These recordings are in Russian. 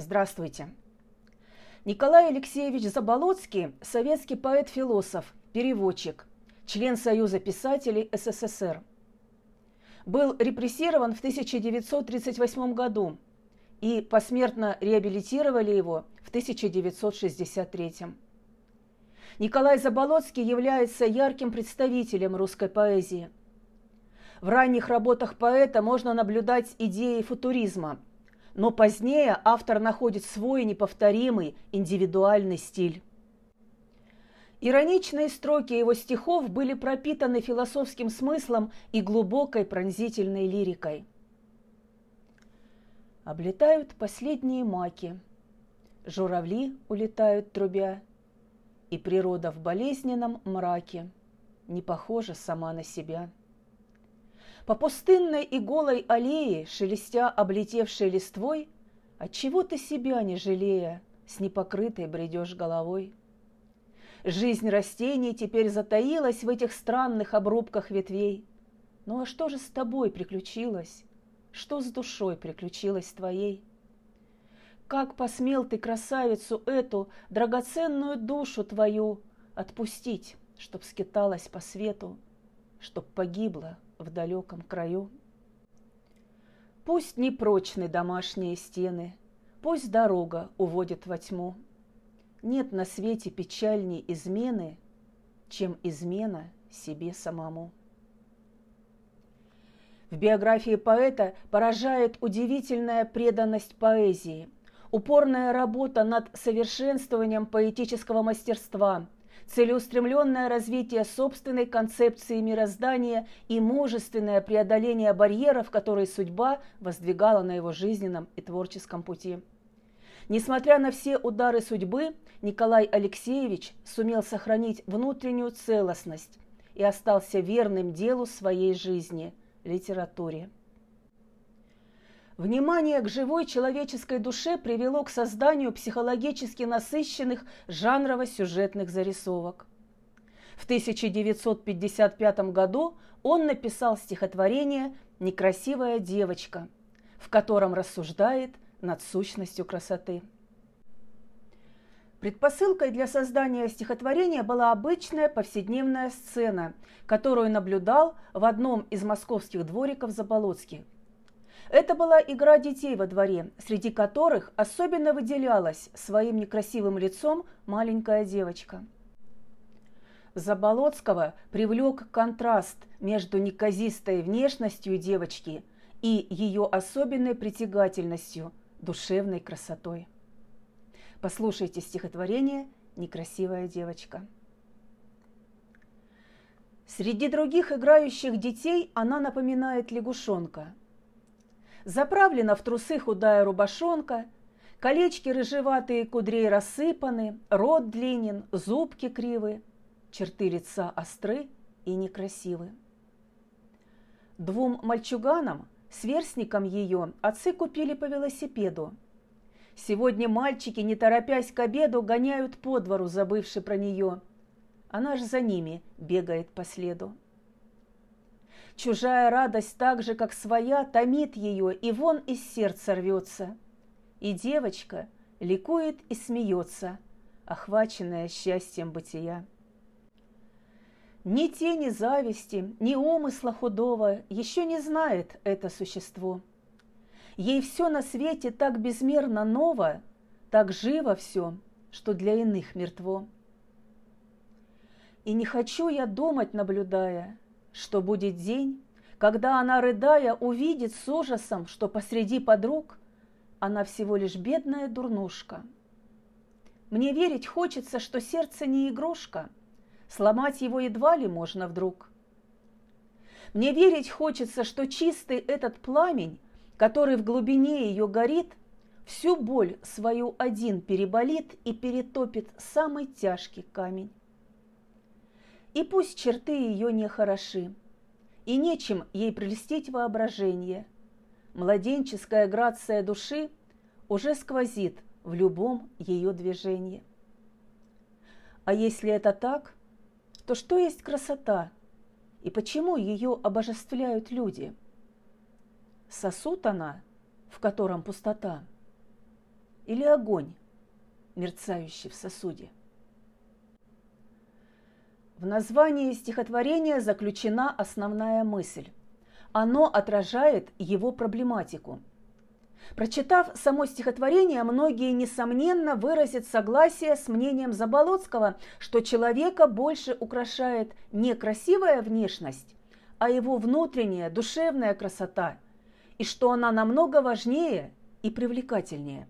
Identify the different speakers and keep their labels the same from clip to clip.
Speaker 1: Здравствуйте. Николай Алексеевич Заболоцкий – советский поэт-философ, переводчик, член Союза писателей СССР. Был репрессирован в 1938 году и посмертно реабилитировали его в 1963. Николай Заболоцкий является ярким представителем русской поэзии. В ранних работах поэта можно наблюдать идеи футуризма – но позднее автор находит свой неповторимый индивидуальный стиль. Ироничные строки его стихов были пропитаны философским смыслом и глубокой пронзительной лирикой. Облетают последние маки, журавли улетают трубя, и природа в болезненном мраке не похожа сама на себя. По пустынной и голой аллее, шелестя облетевшей листвой, Отчего ты себя не жалея, с непокрытой бредешь головой? Жизнь растений теперь затаилась в этих странных обрубках ветвей. Ну а что же с тобой приключилось? Что с душой приключилось твоей? Как посмел ты красавицу эту, драгоценную душу твою, Отпустить, чтоб скиталась по свету, Чтоб погибла в далеком краю. Пусть непрочны домашние стены, Пусть дорога уводит во тьму. Нет на свете печальней измены, Чем измена себе самому. В биографии поэта поражает удивительная преданность поэзии, упорная работа над совершенствованием поэтического мастерства – целеустремленное развитие собственной концепции мироздания и мужественное преодоление барьеров, которые судьба воздвигала на его жизненном и творческом пути. Несмотря на все удары судьбы, Николай Алексеевич сумел сохранить внутреннюю целостность и остался верным делу своей жизни – литературе. Внимание к живой человеческой душе привело к созданию психологически насыщенных жанрово-сюжетных зарисовок. В 1955 году он написал стихотворение «Некрасивая девочка», в котором рассуждает над сущностью красоты. Предпосылкой для создания стихотворения была обычная повседневная сцена, которую наблюдал в одном из московских двориков Заболоцких – это была игра детей во дворе, среди которых особенно выделялась своим некрасивым лицом маленькая девочка. Заболоцкого привлек контраст между неказистой внешностью девочки и ее особенной притягательностью, душевной красотой. Послушайте стихотворение «Некрасивая девочка». Среди других играющих детей она напоминает лягушонка – Заправлена в трусы худая рубашонка, колечки рыжеватые кудрей рассыпаны, рот длинен, зубки кривы, черты лица остры и некрасивы. Двум мальчуганам, сверстникам ее, отцы купили по велосипеду. Сегодня мальчики, не торопясь к обеду, гоняют по двору, забывши про нее. Она ж за ними бегает по следу. Чужая радость так же, как своя, томит ее, и вон из сердца рвется. И девочка ликует и смеется, охваченная счастьем бытия. Ни тени зависти, ни умысла худого еще не знает это существо. Ей все на свете так безмерно ново, так живо все, что для иных мертво. И не хочу я думать, наблюдая, что будет день, когда она, рыдая, увидит с ужасом, что посреди подруг она всего лишь бедная дурнушка. Мне верить хочется, что сердце не игрушка, сломать его едва ли можно вдруг. Мне верить хочется, что чистый этот пламень, который в глубине ее горит, всю боль свою один переболит и перетопит самый тяжкий камень. И пусть черты ее не хороши, и нечем ей прельстить воображение. Младенческая грация души уже сквозит в любом ее движении. А если это так, то что есть красота и почему ее обожествляют люди? Сосуд она, в котором пустота, или огонь, мерцающий в сосуде? В названии стихотворения заключена основная мысль. Оно отражает его проблематику. Прочитав само стихотворение, многие, несомненно, выразят согласие с мнением Заболоцкого, что человека больше украшает не красивая внешность, а его внутренняя душевная красота, и что она намного важнее и привлекательнее.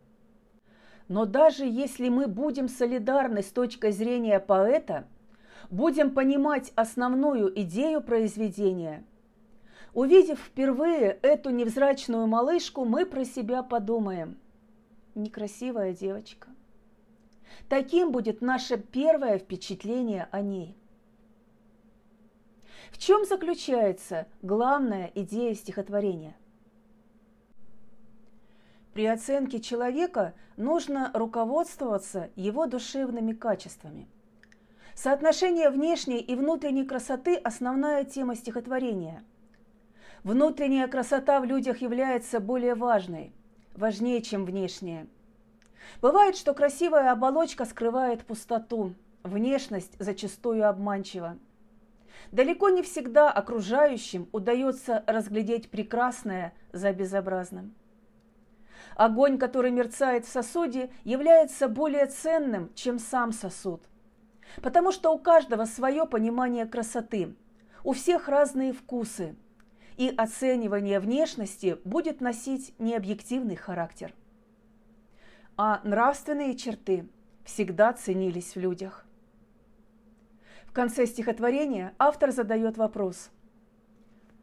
Speaker 1: Но даже если мы будем солидарны с точки зрения поэта, будем понимать основную идею произведения, увидев впервые эту невзрачную малышку, мы про себя подумаем. Некрасивая девочка. Таким будет наше первое впечатление о ней. В чем заключается главная идея стихотворения – при оценке человека нужно руководствоваться его душевными качествами. Соотношение внешней и внутренней красоты – основная тема стихотворения. Внутренняя красота в людях является более важной, важнее, чем внешняя. Бывает, что красивая оболочка скрывает пустоту, внешность зачастую обманчива. Далеко не всегда окружающим удается разглядеть прекрасное за безобразным. Огонь, который мерцает в сосуде, является более ценным, чем сам сосуд. Потому что у каждого свое понимание красоты, у всех разные вкусы, и оценивание внешности будет носить необъективный характер. А нравственные черты всегда ценились в людях. В конце стихотворения автор задает вопрос.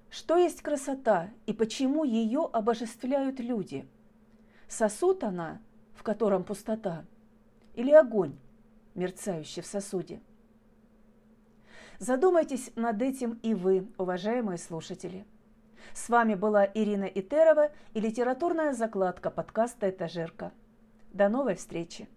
Speaker 1: Что есть красота и почему ее обожествляют люди – Сосуд она, в котором пустота, или огонь, мерцающий в сосуде? Задумайтесь над этим и вы, уважаемые слушатели. С вами была Ирина Итерова и литературная закладка подкаста «Этажерка». До новой встречи!